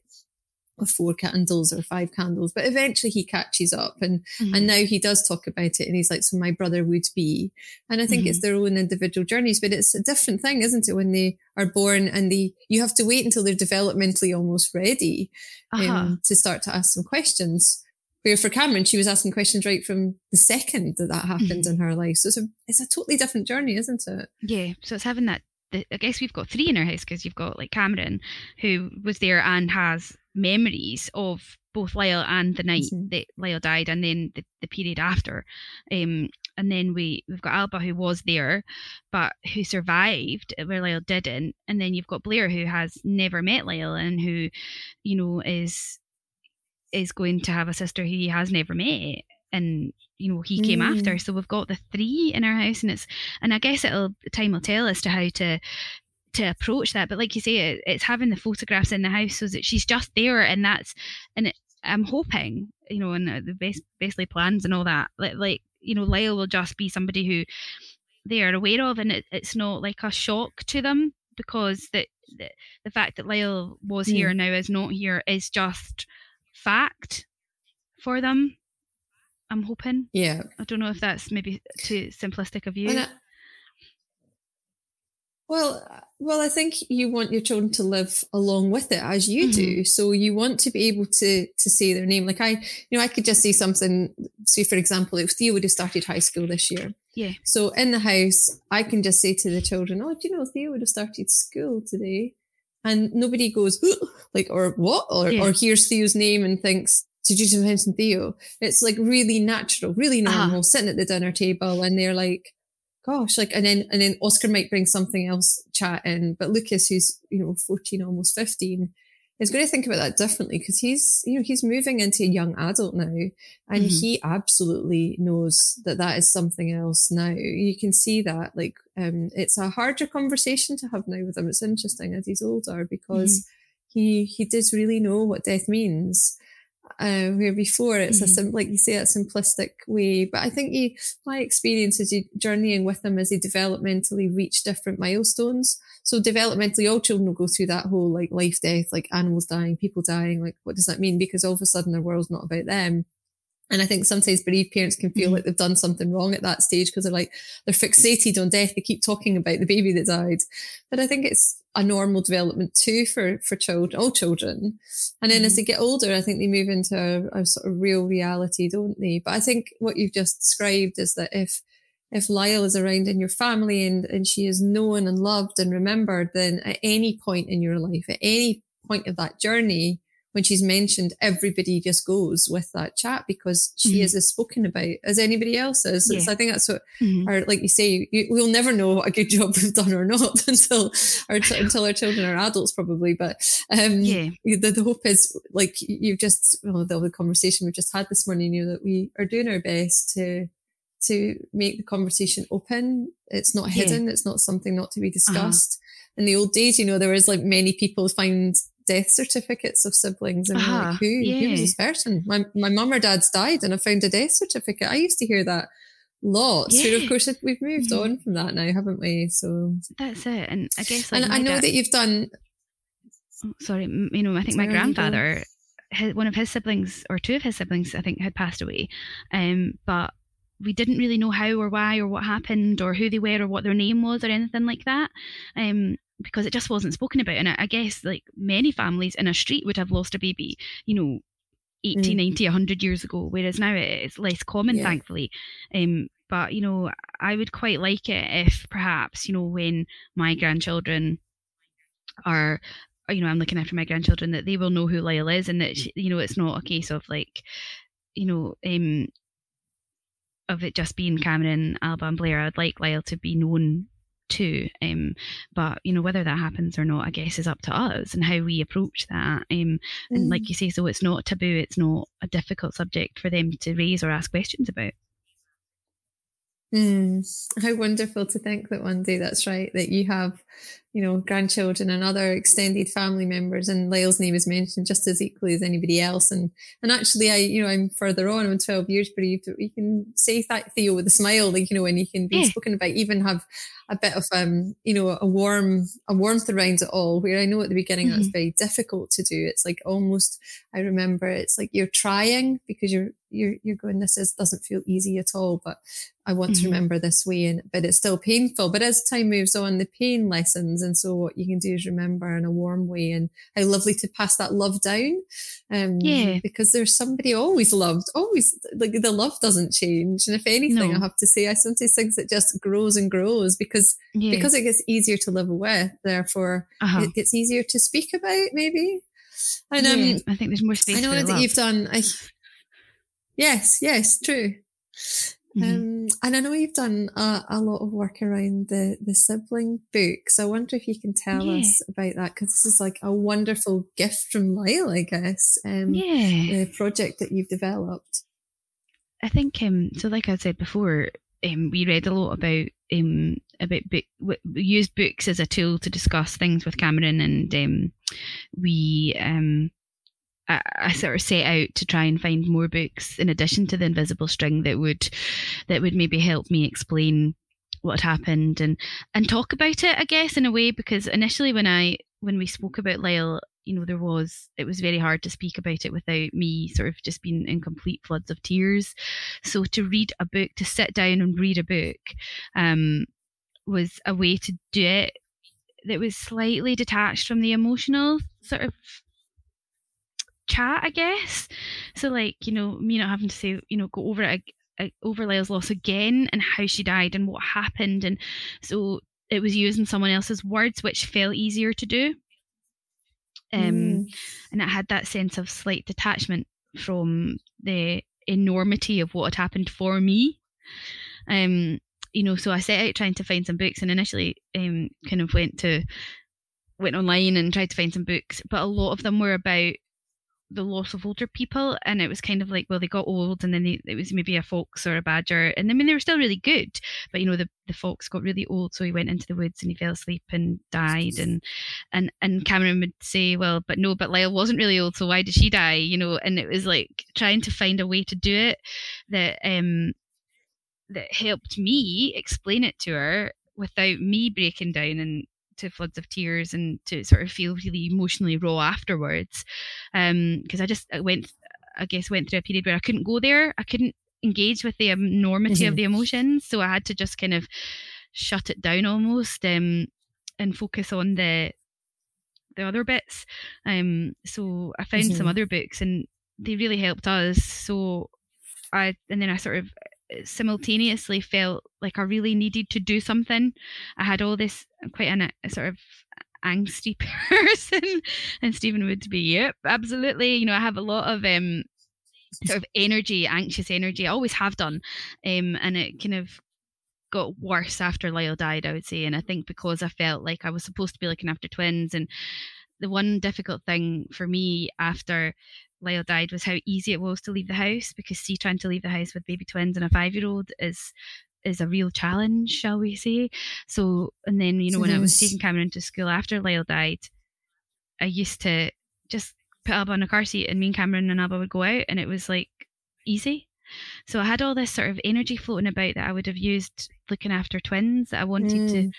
four candles or five candles, but eventually he catches up and, Mhm. and now he does talk about it and he's like, so my brother would be. And I think it's Mm-hmm. their own individual journeys, but it's a different thing, isn't it? When they are born and they, you have to wait until they're developmentally almost ready um, Uh-huh. to start to ask some questions. Where for Cameron, she was asking questions right from the second that that happened Mhm. in her life. So it's a, it's a totally different journey, isn't it? Yeah, so it's having that. I guess we've got three in our house because you've got like Cameron, who was there and has memories of both Lyle and the night Mhm. that Lyle died, and then the, the period after. Um, and then we we've got Alba who was there, but who survived where Lyle didn't, and then you've got Blair who has never met Lyle and who, you know, is is going to have a sister who he has never met, and you know he came Mm. after. So we've got the three in our house, and it's and I guess it'll time will tell as to how to to approach that. But like you say, it, it's having the photographs in the house so that she's just there, and that's and it, I'm hoping, you know, and the best basically plans and all that. Like, like you know, Lyle will just be somebody who they are aware of, and it, it's not like a shock to them because the the, the fact that Lyle was Hmm. here and now is not here is just fact for them. I'm hoping. Yeah. I don't know if that's maybe too simplistic of you. I- well, well, I think you want your children to live along with it as you Mm-hmm. do. So you want to be able to to say their name. Like I, you know, I could just say something. Say, for example, if Theo would have started high school this year. Yeah. So in the house, I can just say to the children, "Oh, do you know Theo would have started school today?" And nobody goes like, or what, or Yeah. or hears Theo's name and thinks. Did you just mention Theo? It's like really natural, really Uh-huh. normal, sitting at the dinner table, and they're like, gosh, like, and then, and then Oscar might bring something else chat in, but Lucas, who's, you know, 14, almost 15, is going to think about that differently because he's, you know, he's moving into a young adult now and Mhm. he absolutely knows that that is something else now. You can see that, like, um, it's a harder conversation to have now with him. It's interesting as he's older because he, he does really know what death means. Uh, where before it's a Mhm. sim- like you say a simplistic way but i think he my experience is you journeying with them as they developmentally reach different milestones so developmentally all children will go through that whole like life death like animals dying people dying like what does that mean because all of a sudden their world's not about them and I think sometimes bereaved parents can feel Mhm. like they've done something wrong at that stage because they're like, they're fixated on death. They keep talking about the baby that died. But I think it's, a normal development too for for children, all children. And then mm-hmm. as they get older, I think they move into a, a, sort of real reality, don't they? But I think what you've just described is that if if Lyle is around in your family and and she is known and loved and remembered, then at any point in your life, at any point of that journey, when she's mentioned, everybody just goes with that chat because she mm-hmm. is as spoken about as anybody else is. Yeah. So I think that's what, mm-hmm. or like you say, you, we'll never know what a good job we've done or not until our until our children are adults, probably. But um, yeah, the, the hope is like you've just well, the, the conversation we've just had this morning, you know, that we are doing our best to to make the conversation open. It's not hidden. Yeah. It's not something not to be uh-huh. discussed. Uh-huh. In the old days, you know, there was like many people find death certificates of siblings and uh-huh. like, who, yeah. who was this person? My, my mum or dad's died and I found a death certificate. I used to hear that lots. Yeah. But of course, we've moved mm-hmm. on from that now, haven't we? So that's it. And I guess, like and I know dad, that you've done. Oh, sorry, you know, I think my grandfather, his, one of his siblings or two of his siblings, I think, had passed away. Um, but we didn't really know how or why or what happened or who they were or what their name was or anything like that. Um, because it just wasn't spoken about. And I, I guess like many families in a street would have lost a baby, you know, 80, mm. 90, 100 years ago, whereas now it's less common, yeah. thankfully. Um, but, you know, I would quite like it if perhaps, you know, when my grandchildren are you know, I'm looking after my grandchildren that they will know who Lyle is and that, she, you know, it's not a case of like, you know, um, of it just being Cameron, Alba, and Blair. I'd like Lyle to be known too. Um, but you know whether that happens or not, I guess is up to us and how we approach that. Um, and like mm. you say, so it's not taboo. It's not a difficult subject for them to raise or ask questions about. Mm, how wonderful to think that one day that's right, that you have, you know, grandchildren and other extended family members and Lyle's name is mentioned just as equally as anybody else. And, and actually I, you know, I'm further on, I'm 12 years, but you, you can say that Theo with a smile, like, you know, when you can be yeah. spoken about, even have a bit of um you know a warm a warmth around it all where i know at the beginning mm-hmm. that's very difficult to do it's like almost i remember it's like you're trying because you're you're you're going this is doesn't feel easy at all but i want mm-hmm. to remember this way and but it's still painful but as time moves on the pain lessens and so what you can do is remember in a warm way and how lovely to pass that love down um yeah because there's somebody always loved always like the love doesn't change and if anything no. i have to say i sometimes think it just grows and grows because because yeah. because it gets easier to live with therefore uh-huh. it gets easier to speak about maybe and um, yeah, i think there's more space i know that love. you've done I, yes yes true mm-hmm. um, and I know you've done a, a, lot of work around the, the sibling books. I wonder if you can tell yeah. us about that because this is like a wonderful gift from Lyle, I guess. Um, yeah, the project that you've developed. I think um, so. Like I said before, um, we read a lot about um, about book, we used books as a tool to discuss things with Cameron, and um, we um, I, I, sort of set out to try and find more books in addition to the Invisible String that would that would maybe help me explain what happened and and talk about it, I guess, in a way because initially when I when we spoke about Lyle, you know, there was, it was very hard to speak about it without me sort of just being in complete floods of tears. So to read a book, to sit down and read a book, um, was a way to do it that was slightly detached from the emotional sort of chat, I guess. So, like, you know, me not having to say, you know, go over it, over Lyle's loss again and how she died and what happened. And so it was using someone else's words, which felt easier to do. Um, mm. And it had that sense of slight detachment from the enormity of what had happened for me. Um, you know, so I set out trying to find some books and initially um, kind of went to went online and tried to find some books, but a lot of them were about the loss of older people and it was kind of like well they got old and then they, it was maybe a fox or a badger and I mean they were still really good but you know the, the fox got really old so he went into the woods and he fell asleep and died and and and Cameron would say well but no but Lyle wasn't really old so why did she die you know? And it was like trying to find a way to do it that um that helped me explain it to her without me breaking down and to floods of tears and to sort of feel really emotionally raw afterwards. Because um, I just I went, I guess, went through a period where I couldn't go there. I couldn't engage with the enormity mm-hmm. of the emotions, so I had to just kind of shut it down almost um, and focus on the the other bits. Um, so I found mm-hmm. some other books and they really helped us. So I and then I sort of simultaneously felt like I really needed to do something. I had all this quite an, a sort of angsty person, and Stephen would be, yep, absolutely. You know, I have a lot of um sort of energy, anxious energy. I always have done, um, and it kind of got worse after Lyle died, I would say. And I think because I felt like I was supposed to be looking after twins, and the one difficult thing for me after Lyle died was how easy it was to leave the house because see trying to leave the house with baby twins and a five year old is is a real challenge, shall we say. So and then, you know, when I was taking Cameron to school after Lyle died, I used to just put Alba on a car seat and me and Cameron and Alba would go out and it was like easy. So I had all this sort of energy floating about that I would have used looking after twins that I wanted mm. to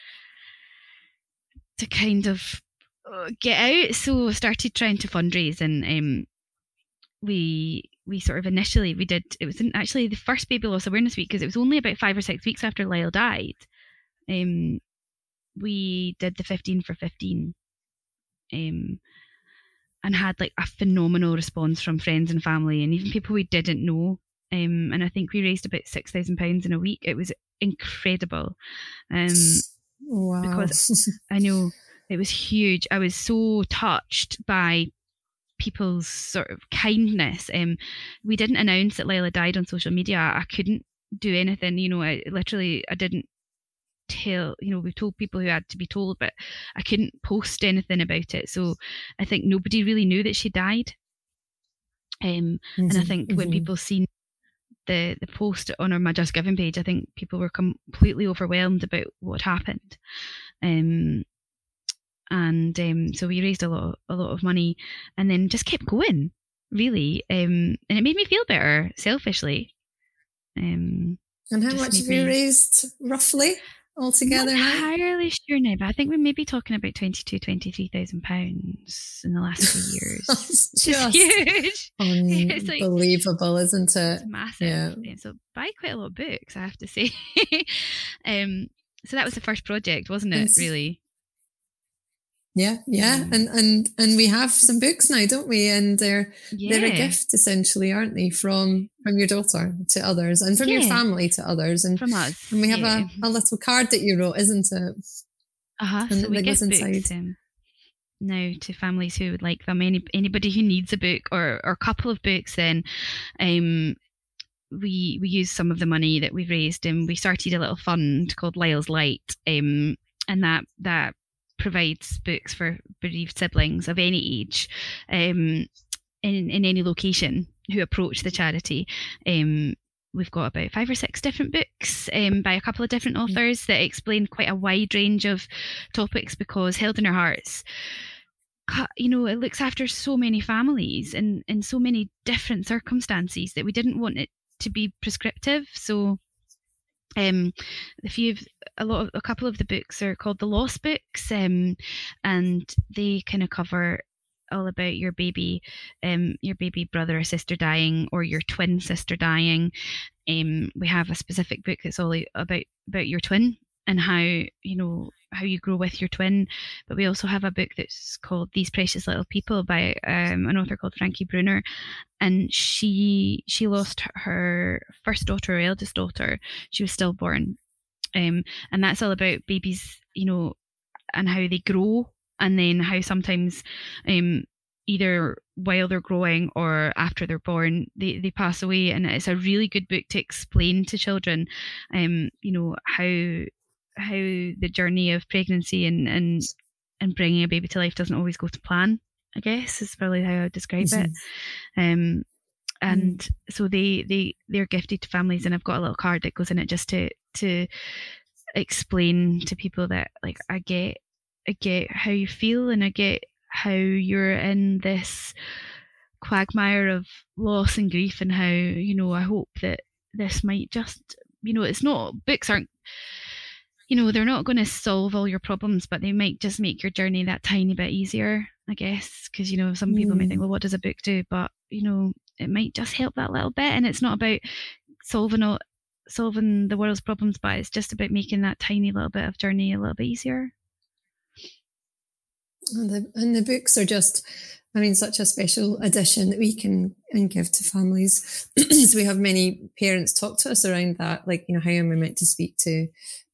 to kind of uh, get out. So I started trying to fundraise and um, we we sort of initially we did it was actually the first baby loss awareness week because it was only about five or six weeks after Lyle died. Um, we did the 15 for 15 um, and had like a phenomenal response from friends and family and even people we didn't know um, and I think we raised about six thousand pounds in a week. It was incredible, um, wow. because I know it was huge. I was so touched by people's sort of kindness. Um, we didn't announce that Lila died on social media. I couldn't do anything. You know, I literally I didn't tell you know we told people who had to be told but i couldn't post anything about it so i think nobody really knew that she died um, mm-hmm, and i mm-hmm, think mm-hmm. when people seen the the post on our my Just Giving page, I think people were completely overwhelmed about what happened. Um, and um, so we raised a lot a lot of money, and then just kept going, really. Um, and it made me feel better, selfishly. Um, and how much have you raised roughly? altogether Not entirely sure now, but I think we may be talking about 22, 23,000 pounds in the last few years. it's just huge. Unbelievable, like, isn't it? It's massive. Yeah. So buy quite a lot of books, I have to say. um, so that was the first project, wasn't it? really? Yeah, yeah, mm. and and and we have some books now, don't we? And they're yeah. they're a gift essentially, aren't they? From from your daughter to others, and from yeah. your family to others, and from us. And we have yeah. a, a little card that you wrote, isn't it? Uh huh. So we give books um, now to families who would like them. Any anybody who needs a book or or a couple of books, then um, we we use some of the money that we've raised and we started a little fund called Lyle's Light um and that that provides books for bereaved siblings of any age um, in, in any location who approach the charity. Um, we've got about five or six different books um, by a couple of different mm. authors that explain quite a wide range of topics because Held in Our Hearts you know it looks after so many families in, in so many different circumstances that we didn't want it to be prescriptive so um, a few a lot of a couple of the books are called the lost books um, and they kind of cover all about your baby um, your baby brother or sister dying or your twin sister dying. Um, we have a specific book that's all about about your twin and how you know how you grow with your twin. But we also have a book that's called these precious little people by um, an author called frankie bruner. And she she lost her first daughter her eldest daughter. She was stillborn. Um, and that's all about babies you know and how they grow and then how sometimes um, either while they're growing or after they're born they, they pass away. And it's a really good book to explain to children um you know how how the journey of pregnancy and and and bringing a baby to life doesn't always go to plan. I guess is probably how I would describe mm-hmm. it. Um, and mm. so they they they're gifted to families, and I've got a little card that goes in it just to to explain to people that like I get I get how you feel, and I get how you're in this quagmire of loss and grief, and how you know I hope that this might just you know it's not books aren't you know, they're not going to solve all your problems, but they might just make your journey that tiny bit easier, I guess. Because, you know, some people mm. may think, mm. well, what does a book do? But, you know, it might just help that little bit. And it's not about solving all, solving the world's problems, but it's just about making that tiny little bit of journey a little bit easier. And the, and the books are just, I mean, such a special addition that we can and give to families. so we have many parents talk to us around that, like, you know, how am I meant to speak to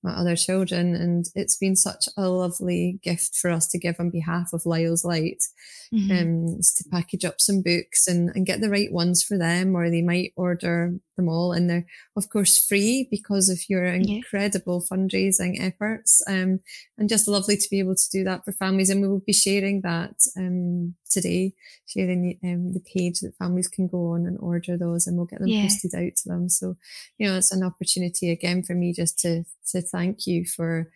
my other children? And it's been such a lovely gift for us to give on behalf of Lyle's Light mm-hmm. um, to package up some books and, and get the right ones for them, or they might order them all. And they're, of course, free because of your incredible yeah. fundraising efforts. Um, and just lovely to be able to do that for families. And we will be sharing that um, today, sharing um, the page that families can go on and order those and we'll get them yeah. posted out to them. So, you know, it's an opportunity again for me just to, to thank you for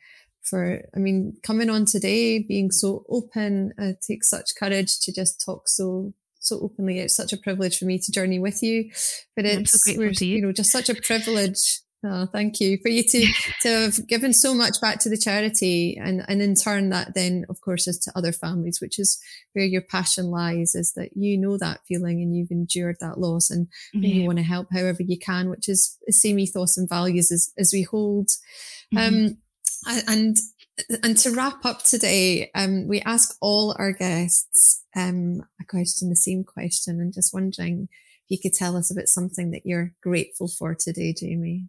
for, I mean, coming on today, being so open, uh, takes such courage to just talk so so openly. It's such a privilege for me to journey with you. But it's so you. you know just such a privilege. Oh, thank you for you to to have given so much back to the charity, and and in turn that then of course is to other families, which is where your passion lies. Is that you know that feeling and you've endured that loss, and mm-hmm. you want to help however you can, which is the same ethos and values as as we hold. Mm-hmm. Um, and and to wrap up today, um, we ask all our guests um, a question, the same question, and just wondering if you could tell us about something that you're grateful for today, Jamie.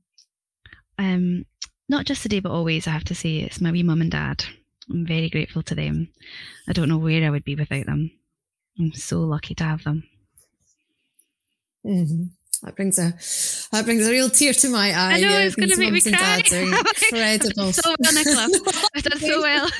Um, not just today, but always. I have to say, it's my wee mum and dad. I'm very grateful to them. I don't know where I would be without them. I'm so lucky to have them. Mm-hmm. That brings a that brings a real tear to my eye. I know yeah, it's going to make me cry. incredible. so well, Nicola. I've done so well.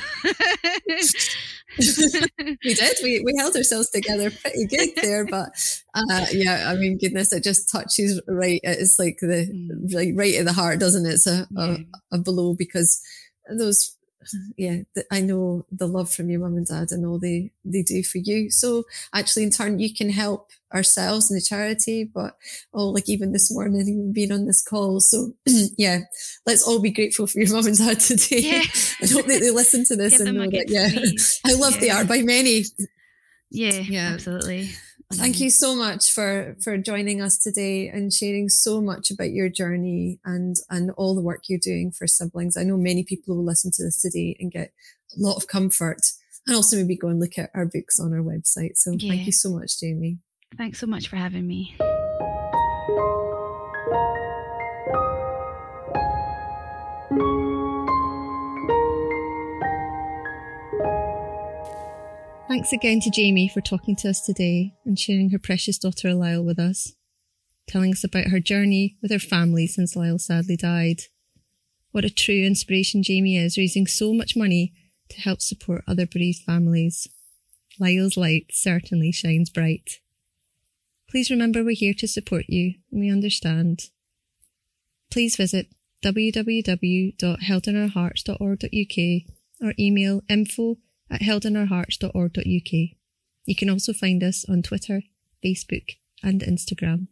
we did. We we held ourselves together pretty good there, but uh, yeah, I mean, goodness, it just touches right. It's like the mm. like right at the heart, doesn't it? It's a, yeah. a, a blow because those yeah, I know the love from your mum and dad and all they, they do for you. So actually in turn, you can help ourselves and the charity, but oh, like even this morning, even being on this call. So yeah, let's all be grateful for your mum and dad today. Yeah. and hope that they listen to this and know that, yeah, I love yeah. they are by many. Yeah, yeah, absolutely. Thank you um, so much for for joining us today and sharing so much about your journey and and all the work you're doing for siblings. I know many people will listen to this today and get a lot of comfort and also maybe go and look at our books on our website. So yeah. thank you so much, Jamie. Thanks so much for having me. Thanks again to Jamie for talking to us today and sharing her precious daughter Lyle with us, telling us about her journey with her family since Lyle sadly died. What a true inspiration Jamie is, raising so much money to help support other bereaved families. Lyle's light certainly shines bright. Please remember we're here to support you and we understand. Please visit www.heldinourhearts.org.uk or email info at heldinourhearts.org.uk. You can also find us on Twitter, Facebook, and Instagram.